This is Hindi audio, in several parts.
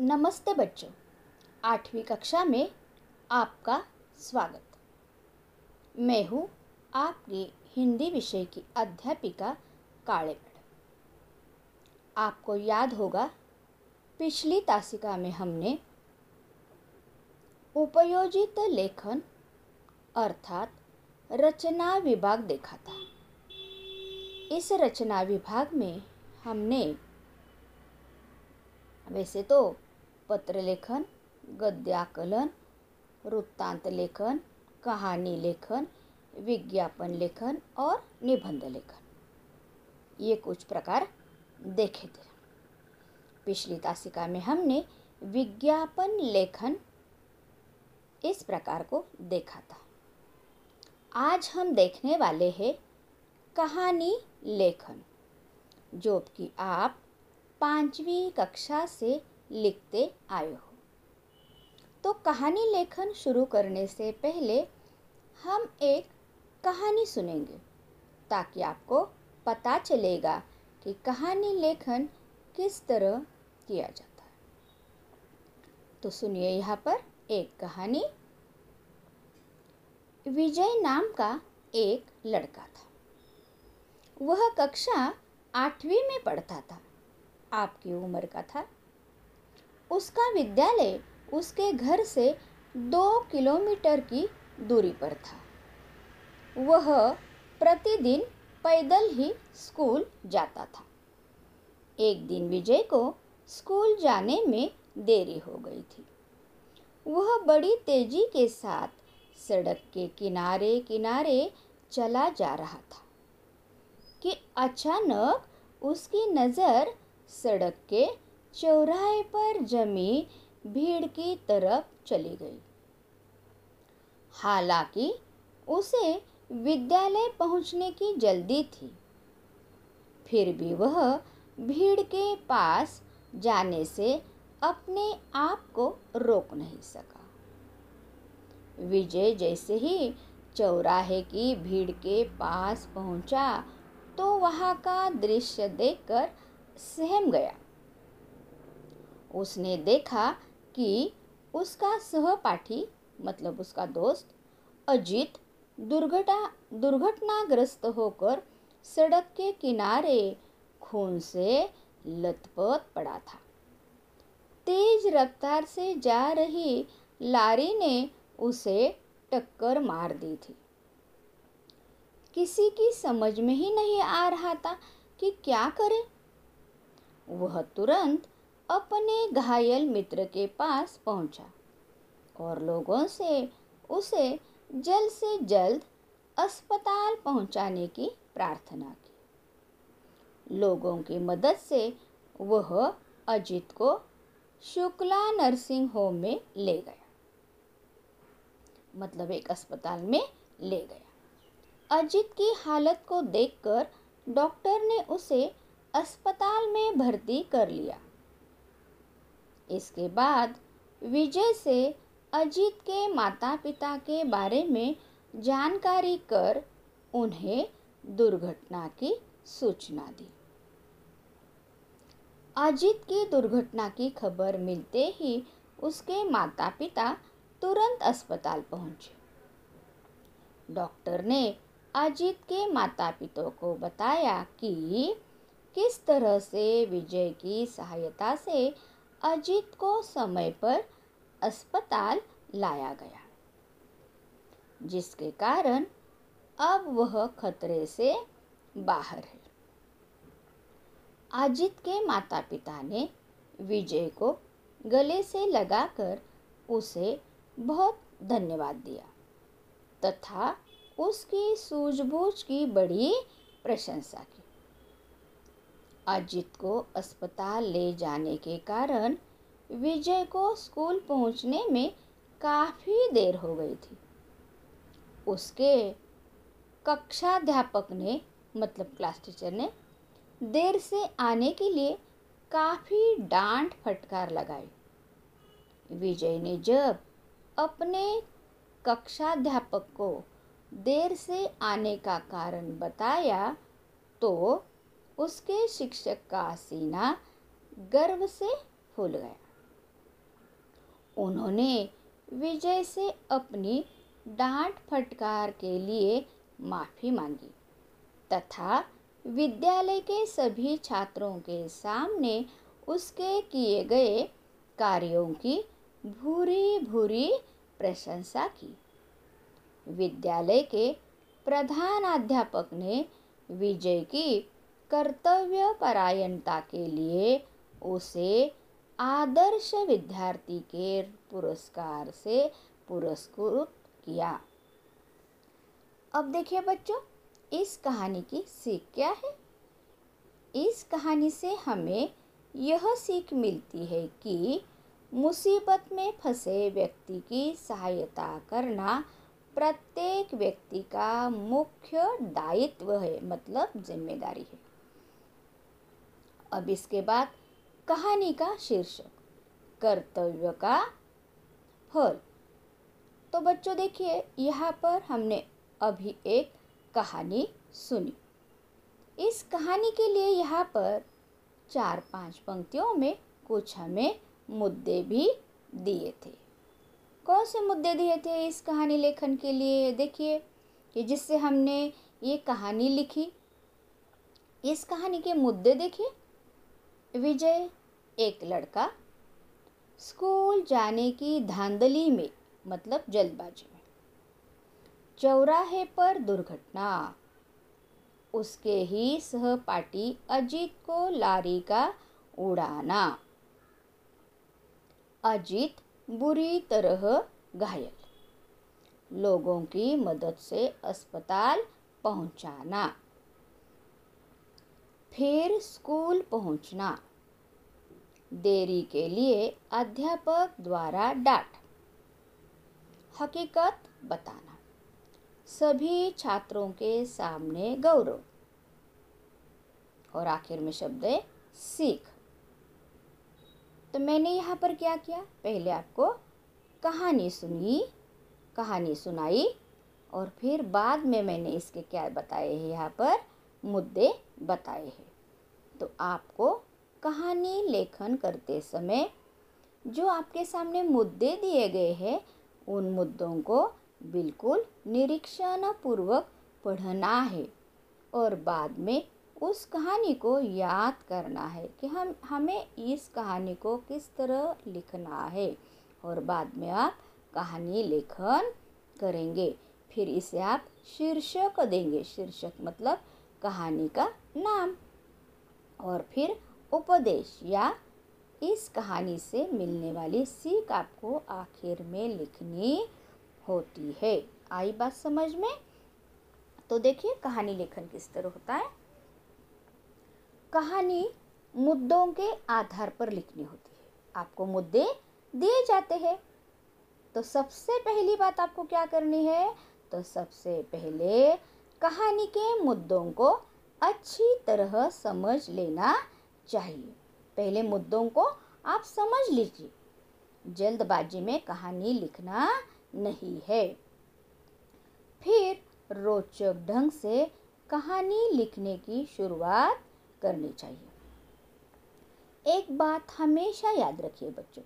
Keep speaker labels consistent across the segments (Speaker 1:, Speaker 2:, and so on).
Speaker 1: नमस्ते बच्चों। आठवीं कक्षा में आपका स्वागत। मैं हूँ आपकी हिंदी विषय की अध्यापिका काले आपको याद होगा, पिछली तासिका में हमने उपयोजित लेखन अर्थात रचना विभाग देखा था। इस रचना विभाग में हमने, वैसे तो पत्र लेखन गद्याकलन वृत्तांत लेखन कहानी लेखन, विज्ञापन लेखन और निबंध लेखन। ये कुछ प्रकार देखे थे। पिछली तासिका में हमने विज्ञापन लेखन इस प्रकार को देखा था। आज हम देखने वाले हैं कहानी लेखन, जो कि आप पांचवी कक्षा से लिखते आए हो। तो कहानी लेखन शुरू करने से पहले हम एक कहानी सुनेंगे, ताकि आपको पता चलेगा कि कहानी लेखन किस तरह किया जाता है। तो सुनिए यहाँ पर एक कहानी। विजय नाम का एक लड़का था। वह कक्षा आठवीं में पढ़ता था। आपकी उम्र का था। उसका विद्यालय उसके घर से दो किलोमीटर की दूरी पर था। वह प्रतिदिन पैदल ही स्कूल जाता था। एक दिन विजय को स्कूल जाने में देरी हो गई थी। वह बड़ी तेज़ी के साथ सड़क के किनारे किनारे चला जा रहा था कि अचानक उसकी नज़र सड़क के चौराहे पर जमी भीड़ की तरफ़ चली गई। हालाँकि उसे विद्यालय पहुँचने की जल्दी थी। फिर भी वह भीड़ के पास जाने से अपने आप को रोक नहीं सका। विजय जैसे ही चौराहे की भीड़ के पास पहुँचा तो वहाँ का दृश्य देखकर सहम गया। उसने देखा कि उसका सहपाठी मतलब उसका दोस्त, अजीत दुर्घटना दुर्घटनाग्रस्त होकर सड़क के किनारे खून से लथपथ पड़ा था। तेज रफ्तार से जा रही लारी ने उसे टक्कर मार दी थी। किसी की समझ में ही नहीं आ रहा था कि क्या करे। वह तुरंत अपने घायल मित्र के पास पहुँचा और लोगों से उसे जल्द से जल्द अस्पताल पहुँचाने की प्रार्थना की। लोगों की मदद से वह अजित को शुक्ला नर्सिंग होम में ले गया मतलब एक अस्पताल में ले गया। अजित की हालत को देखकर डॉक्टर ने उसे अस्पताल में भर्ती कर लिया। इसके बाद विजय से अजीत के माता पिता के बारे में जानकारी कर उन्हें दुर्घटना की सूचना दी। अजीत की दुर्घटना की खबर मिलते ही उसके माता पिता तुरंत अस्पताल पहुँचे। डॉक्टर ने अजीत के माता पिता को बताया कि किस तरह से विजय की सहायता से अजीत को समय पर अस्पताल लाया गया, जिसके कारण अब वह खतरे से बाहर है। अजित के माता पिता ने विजय को गले से लगाकर उसे बहुत धन्यवाद दिया तथा उसकी सूझबूझ की बड़ी प्रशंसा की। अजित को अस्पताल ले जाने के कारण विजय को स्कूल पहुँचने में काफ़ी देर हो गई थी। उसके कक्षाध्यापक ने मतलब क्लास टीचर ने, देर से आने के लिए काफ़ी डांट फटकार लगाई। विजय ने जब अपने कक्षाध्यापक को देर से आने का कारण बताया तो उसके शिक्षक का सीना गर्व से फूल गया। उन्होंने विजय से अपनी डांट फटकार के लिए माफ़ी मांगी तथा विद्यालय के सभी छात्रों के सामने उसके किए गए कार्यों की भूरी भूरी प्रशंसा की। विद्यालय के प्रधानाध्यापक ने विजय की कर्तव्य परायणता के लिए उसे आदर्श विद्यार्थी के पुरस्कार से पुरस्कृत किया। अब देखिए बच्चों, इस कहानी की सीख क्या है? इस कहानी से हमें यह सीख मिलती है कि मुसीबत में फंसे व्यक्ति की सहायता करना प्रत्येक व्यक्ति का मुख्य दायित्व है मतलब ज़िम्मेदारी है। अब इसके बाद कहानी का शीर्षक, कर्तव्य का फल। तो बच्चों देखिए, यहाँ पर हमने अभी एक कहानी सुनी। इस कहानी के लिए यहाँ पर चार पाँच पंक्तियों में कुछ हमें मुद्दे भी दिए थे। कौन से मुद्दे दिए थे इस कहानी लेखन के लिए? देखिए, कि जिससे हमने ये कहानी लिखी। इस कहानी के मुद्दे देखिए। विजय, एक लड़का, स्कूल जाने की धांधली में मतलब जल्दबाजी में। चौराहे पर दुर्घटना। उसके ही सहपाठी अजीत को लारी का उड़ाना। अजीत बुरी तरह घायल। लोगों की मदद से अस्पताल पहुंचाना। फिर स्कूल पहुँचना। देरी के लिए अध्यापक द्वारा डांट। हकीकत बताना। सभी छात्रों के सामने गौरव। और आखिर में शब्द है सीख। तो मैंने यहाँ पर क्या किया? पहले आपको कहानी सुनी, कहानी सुनाई, और फिर बाद में मैंने इसके क्या बताए हैं? यहाँ पर मुद्दे बताए हैं। तो आपको कहानी लेखन करते समय जो आपके सामने मुद्दे दिए गए हैं, उन मुद्दों को बिल्कुल निरीक्षण पूर्वक पढ़ना है और बाद में उस कहानी को याद करना है कि हम, हमें इस कहानी को किस तरह लिखना है और बाद में आप कहानी लेखन करेंगे। फिर इसे आप शीर्षक देंगे। शीर्षक मतलब कहानी का नाम। और फिर उपदेश या इस कहानी से मिलने वाली सीख आपको आखिर में लिखनी होती है। आई बात समझ में? तो देखिए, कहानी लेखन किस तरह होता है। कहानी मुद्दों के आधार पर लिखनी होती है। आपको मुद्दे दिए जाते हैं। तो सबसे पहली बात आपको क्या करनी है? तो सबसे पहले कहानी के मुद्दों को अच्छी तरह समझ लेना चाहिए। पहले मुद्दों को आप समझ लीजिए। जल्दबाजी में कहानी लिखना नहीं है। फिर रोचक ढंग से कहानी लिखने की शुरुआत करनी चाहिए। एक बात हमेशा याद रखिए बच्चों,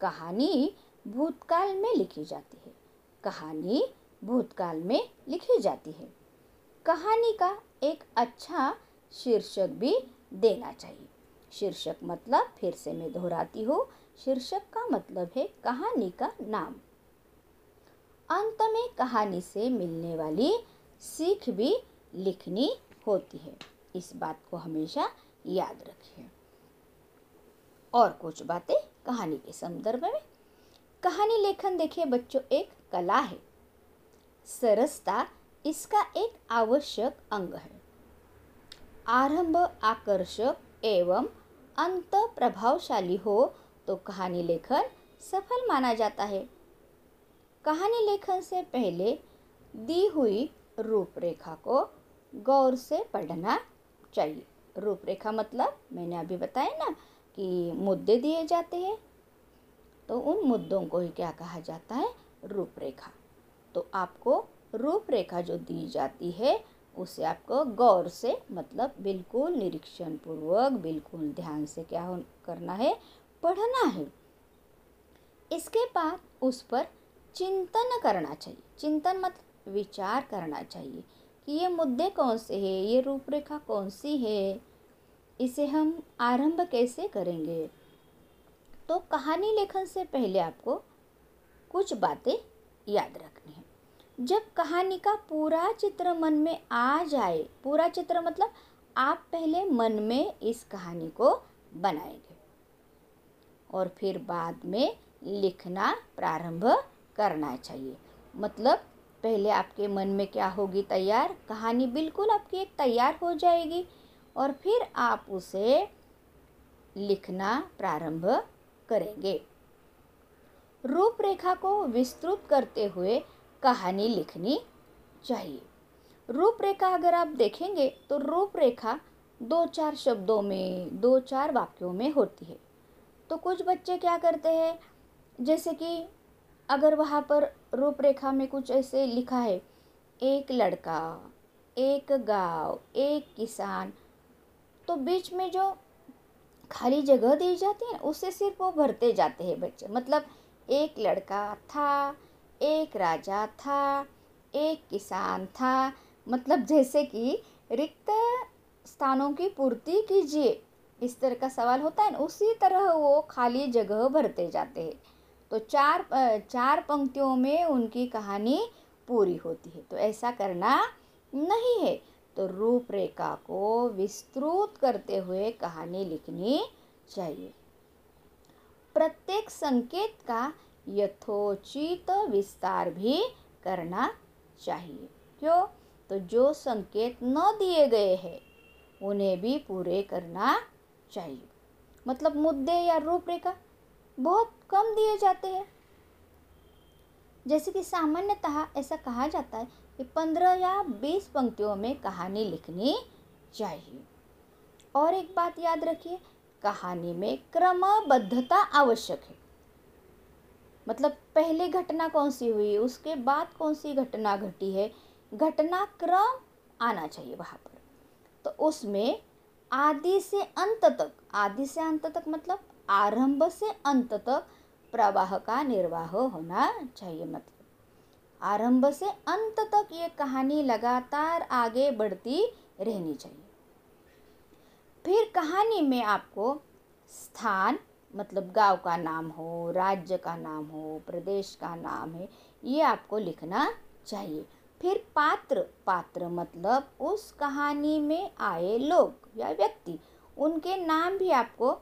Speaker 1: कहानी भूतकाल में लिखी जाती है। कहानी भूतकाल में लिखी जाती है। कहानी का एक अच्छा शीर्षक भी देना चाहिए। शीर्षक मतलब फिर से मैं दोहराती हूँ। शीर्षक का मतलब है कहानी का नाम। अंत में कहानी से मिलने वाली सीख भी लिखनी होती है। इस बात को हमेशा याद रखिए और कुछ बातें कहानी के संदर्भ में। कहानी लेखन देखिए बच्चों, एक कला है। सरसता इसका एक आवश्यक अंग है। आरंभ आकर्षक एवं अंत प्रभावशाली हो तो कहानी लेखन सफल माना जाता है। कहानी लेखन से पहले दी हुई रूपरेखा को गौर से पढ़ना चाहिए। रूपरेखा मतलब मैंने अभी बताया ना कि मुद्दे दिए जाते हैं। तो उन मुद्दों को ही क्या कहा जाता है? रूपरेखा। तो आपको रूपरेखा जो दी जाती है, उसे आपको गौर से मतलब बिल्कुल निरीक्षण पूर्वक बिल्कुल ध्यान से क्या करना है, पढ़ना है। इसके बाद उस पर चिंतन करना चाहिए। चिंतन मतलब विचार करना चाहिए कि ये मुद्दे कौन से हैं, ये रूपरेखा कौन सी है, इसे हम आरंभ कैसे करेंगे? तो कहानी लेखन से पहले आपको कुछ बातें याद रखनी है। जब कहानी का पूरा चित्र मन में आ जाए, पूरा चित्र मतलब आप पहले मन में इस कहानी को बनाएँगे और फिर बाद में लिखना प्रारंभ करना चाहिए। मतलब पहले आपके मन में क्या होगी तैयार, कहानी बिल्कुल आपकी एक तैयार हो जाएगी और फिर आप उसे लिखना प्रारंभ करेंगे। रूपरेखा को विस्तृत करते हुए कहानी लिखनी चाहिए। रूपरेखा अगर आप देखेंगे तो रूपरेखा दो चार शब्दों में, दो चार वाक्यों में होती है। तो कुछ बच्चे क्या करते हैं, जैसे कि अगर वहाँ पर रूपरेखा में कुछ ऐसे लिखा है, एक लड़का, एक गाँव, एक किसान तो बीच में जो खाली जगह दी जाती है उससे सिर्फ़ वो भरते जाते हैं बच्चे। मतलब एक लड़का था एक राजा था, एक किसान था। मतलब जैसे कि रिक्त स्थानों की पूर्ति कीजिए। इस तरह का सवाल होता है ना, उसी तरह वो खाली जगह भरते जाते हैं। तो चार चार पंक्तियों में उनकी कहानी पूरी होती है। तो ऐसा करना नहीं है। तो रूपरेखा को विस्तृत करते हुए कहानी लिखनी चाहिए। प्रत्येक संकेत का यथोचित विस्तार भी करना चाहिए। क्यों? तो जो संकेत न दिए गए हैं, उन्हें भी पूरे करना चाहिए। मतलब मुद्दे या रूपरेखा बहुत कम दिए जाते हैं। जैसे कि सामान्यतः ऐसा कहा जाता है कि पंद्रह या बीस पंक्तियों में कहानी लिखनी चाहिए। और एक बात याद रखिए, कहानी में क्रमबद्धता आवश्यक है। मतलब पहले घटना कौन सी हुई, उसके बाद कौन सी घटना घटी है, घटनाक्रम आना चाहिए वहाँ पर। तो उसमें आदि से अंत तक, आदि से अंत तक मतलब आरंभ से अंत तक प्रवाह का निर्वाह होना चाहिए मतलब। आरंभ से अंत तक ये कहानी लगातार आगे बढ़ती रहनी चाहिए। फिर कहानी में आपको स्थान मतलब गाँव का नाम हो, राज्य का नाम हो, प्रदेश का नाम है, ये आपको लिखना चाहिए। फिर पात्र पात्र मतलब उस कहानी में आए लोग या व्यक्ति, उनके नाम भी आपको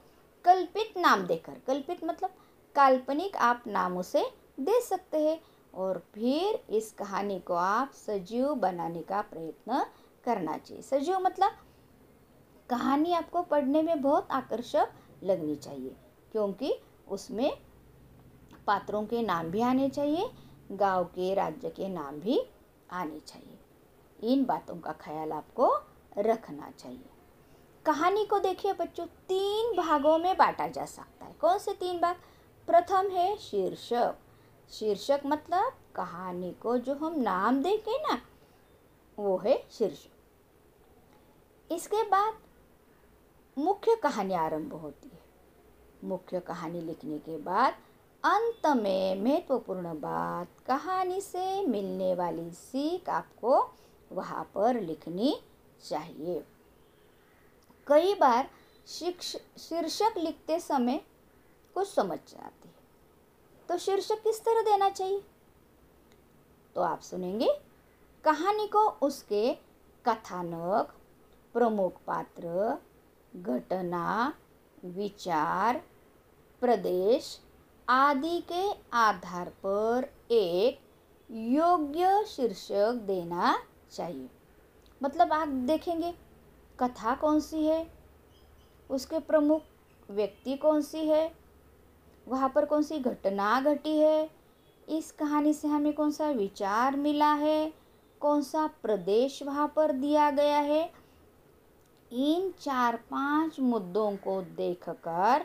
Speaker 1: कल्पित नाम देकर, कल्पित मतलब काल्पनिक आप नाम उसे दे सकते हैं और फिर इस कहानी को आप सजीव बनाने का प्रयत्न करना चाहिए। सजीव मतलब कहानी आपको पढ़ने में बहुत आकर्षक लगनी चाहिए। क्योंकि उसमें पात्रों के नाम भी आने चाहिए, गाँव के, राज्य के नाम भी आने चाहिए। इन बातों का ख्याल आपको रखना चाहिए। कहानी को देखिए बच्चों, तीन भागों में बांटा जा सकता है। कौन से तीन भाग? प्रथम है शीर्षक। शीर्षक मतलब कहानी को जो हम नाम देंगे ना, वो है शीर्षक। इसके बाद मुख्य कहानी आरंभ होती है। मुख्य कहानी लिखने के बाद अंत में महत्वपूर्ण बात कहानी से मिलने वाली सीख आपको वहाँ पर लिखनी चाहिए। कई बार शीर्षक लिखते समय कुछ समझ जाती है। तो शीर्षक किस तरह देना चाहिए? तो आप सुनेंगे, कहानी को उसके कथानक, प्रमुख पात्र, घटना विचार, प्रदेश आदि के आधार पर एक योग्य शीर्षक देना चाहिए। मतलब आप देखेंगे, कथा कौन सी है? उसके प्रमुख व्यक्ति कौन सी है? वहाँ पर कौन सी घटना घटी है? इस कहानी से हमें कौन सा विचार मिला है? कौन सा प्रदेश वहाँ पर दिया गया है? इन चार पाँच मुद्दों को देखकर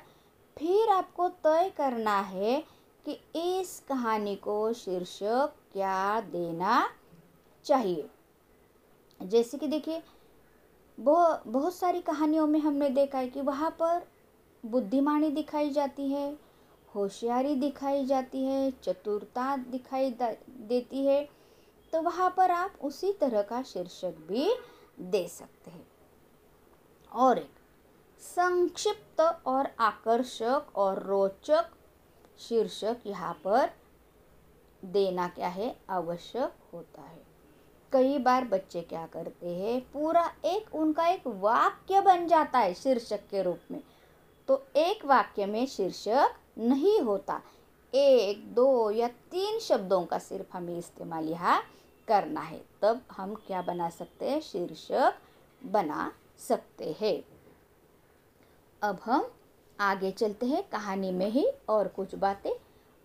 Speaker 1: फिर आपको तय करना है कि इस कहानी को शीर्षक क्या देना चाहिए। जैसे कि देखिए बहुत बहुत सारी कहानियों में हमने देखा है कि वहाँ पर बुद्धिमानी दिखाई जाती है, होशियारी दिखाई जाती है, चतुरता दिखाई देती है तो वहाँ पर आप उसी तरह का शीर्षक भी दे सकते हैं। और एक संक्षिप्त और आकर्षक और रोचक शीर्षक यहाँ पर देना क्या है? आवश्यक होता है। कई बार बच्चे क्या करते हैं, पूरा एक उनका एक वाक्य बन जाता है शीर्षक के रूप में। तो एक वाक्य में शीर्षक नहीं होता। एक, दो या तीन शब्दों का सिर्फ़ हमें इस्तेमाल यहाँ करना है। तब हम क्या बना सकते हैं? शीर्षक बना सकते हैं। अब हम आगे चलते हैं कहानी में ही और कुछ बातें।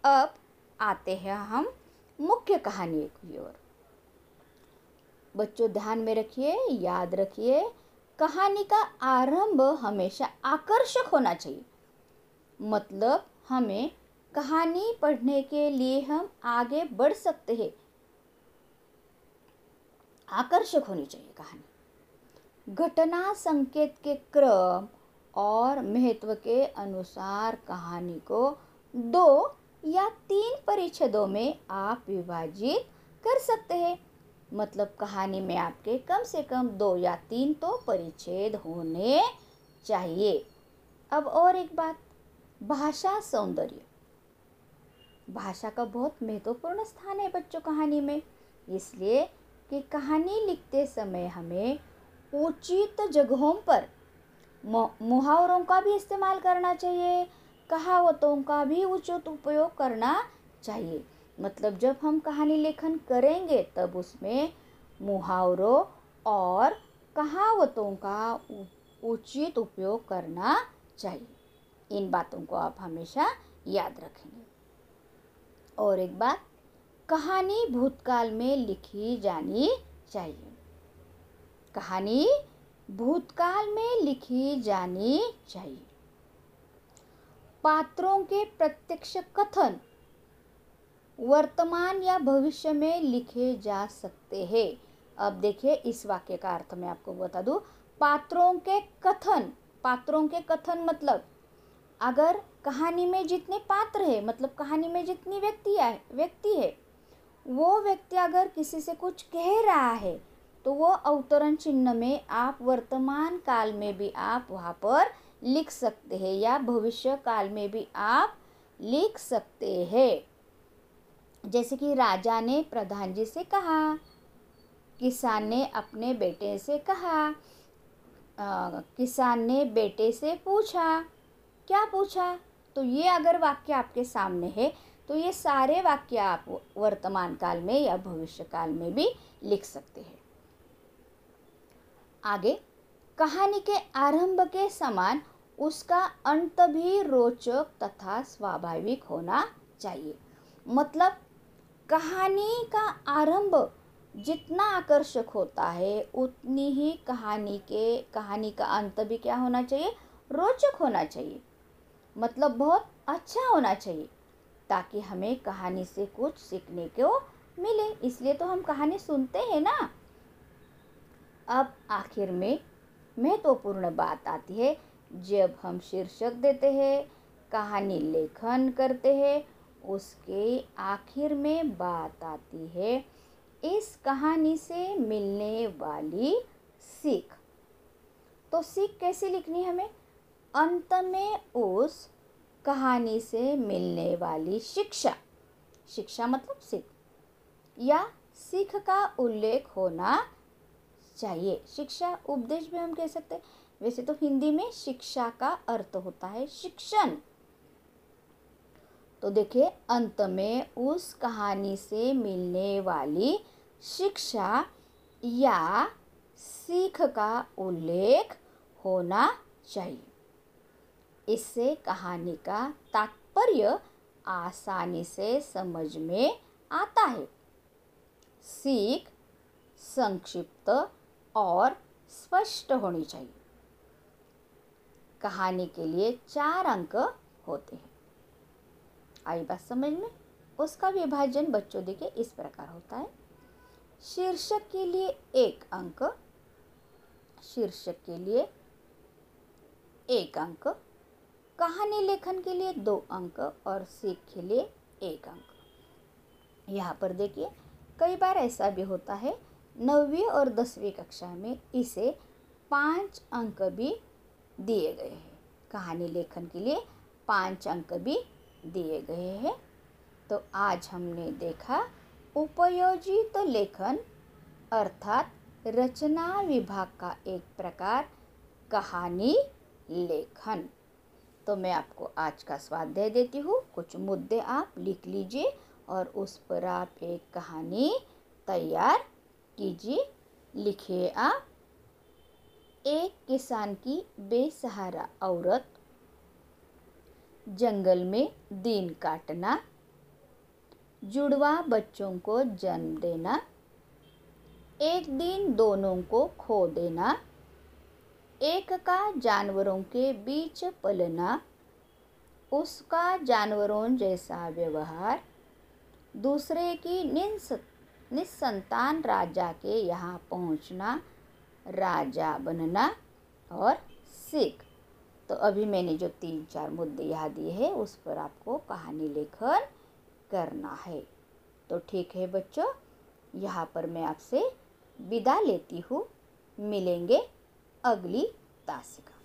Speaker 1: अब आते हैं हम मुख्य कहानी की ओर। बच्चों, ध्यान में रखिए, याद रखिए, कहानी का आरंभ हमेशा आकर्षक होना चाहिए। मतलब हमें कहानी पढ़ने के लिए हम आगे बढ़ सकते हैं। आकर्षक होनी चाहिए कहानी। घटना संकेत के क्रम और महत्व के अनुसार कहानी को दो या तीन परिच्छेदों में आप विभाजित कर सकते हैं। मतलब कहानी में आपके कम से कम दो या तीन तो परिच्छेद होने चाहिए। अब और एक बात, भाषा सौंदर्य। भाषा का बहुत महत्वपूर्ण स्थान है बच्चों कहानी में, इसलिए कि कहानी लिखते समय हमें उचित जगहों पर। मुहावरों का भी इस्तेमाल करना चाहिए, कहावतों का भी उचित उपयोग करना चाहिए। मतलब जब हम कहानी लेखन करेंगे, तब उसमें मुहावरों और कहावतों का उचित उपयोग करना चाहिए। इन बातों को आप हमेशा याद रखेंगे। और एक बात, कहानी भूतकाल में लिखी जानी चाहिए। कहानी भूतकाल में लिखी जानी चाहिए। पात्रों के प्रत्यक्ष कथन वर्तमान या भविष्य में लिखे जा सकते हैं। अब देखिए, इस वाक्य का अर्थ मैं आपको बता दूँ। पात्रों के कथन, पात्रों के कथन मतलब अगर कहानी में जितने पात्र है मतलब कहानी में जितनी व्यक्ति है व्यक्ति है, वो व्यक्ति अगर किसी से कुछ कह रहा है तो वो अवतरण चिन्ह में आप वर्तमान काल में भी आप वहाँ पर लिख सकते हैं या भविष्य काल में भी आप लिख सकते हैं। जैसे कि राजा ने प्रधान जी से कहा किसान ने अपने बेटे से कहा आ, किसान ने बेटे से पूछा क्या पूछा? तो ये अगर वाक्य आपके सामने है तो ये सारे वाक्य आप वर्तमान काल में या भविष्य काल में भी लिख सकते हैं। आगे, कहानी के आरंभ के समान उसका अंत भी रोचक तथा स्वाभाविक होना चाहिए। मतलब कहानी का आरंभ जितना आकर्षक होता है, उतनी ही कहानी के, कहानी का अंत भी क्या होना चाहिए? रोचक होना चाहिए। मतलब बहुत अच्छा होना चाहिए, ताकि हमें कहानी से कुछ सीखने को मिले। इसलिए तो हम कहानी सुनते हैं ना। अब आखिर में महत्वपूर्ण बात आती है, जब हम शीर्षक देते हैं, कहानी लेखन करते हैं, उसके आखिर में बात आती है, इस कहानी से मिलने वाली सीख। तो सीख कैसे लिखनी है हमें? अंत में उस कहानी से मिलने वाली शिक्षा। शिक्षा मतलब सीख। या सीख का उल्लेख होना चाहिए। शिक्षा उपदेश भी हम कह सकते हैं। वैसे तो हिंदी में शिक्षा का अर्थ होता है शिक्षण। तो देखिए, अंत में उस कहानी से मिलने वाली शिक्षा या सीख का उल्लेख होना चाहिए। इससे कहानी का तात्पर्य आसानी से समझ में आता है। सीख, संक्षिप्त और स्पष्ट होनी चाहिए। कहानी के लिए चार अंक होते हैं। आई बात समझ में? उसका विभाजन बच्चों देखे इस प्रकार होता है। शीर्षक के लिए एक अंक। शीर्षक के लिए एक अंक। कहानी लेखन के लिए दो अंक और सीख के लिए एक अंक। यहाँ पर देखिए, कई बार ऐसा भी होता है नौवीं और दसवीं कक्षा में इसे पाँच अंक भी दिए गए हैं। कहानी लेखन के लिए पाँच अंक भी दिए गए हैं। तो आज हमने देखा उपयोजित तो लेखन, अर्थात रचना विभाग का एक प्रकार, कहानी लेखन। तो मैं आपको आज का स्वाध्याय देती हूँ। कुछ मुद्दे आप लिख लीजिए और उस पर आप एक कहानी तैयार कीजिए। लिखिए आप, एक किसान की बेसहारा औरत, जंगल में दिन काटना, जुड़वा बच्चों को जन्म देना, एक दिन दोनों को खो देना, एक का जानवरों के बीच पलना, उसका जानवरों जैसा व्यवहार, दूसरे की निंस निस्संतान राजा के यहाँ पहुँचना, राजा बनना और सिख। तो अभी मैंने जो तीन चार मुद्दे यहाँ दिए हैं, उस पर आपको कहानी लेखन करना है। तो ठीक है बच्चों, यहाँ पर मैं आपसे विदा लेती हूँ। मिलेंगे अगली तासिका।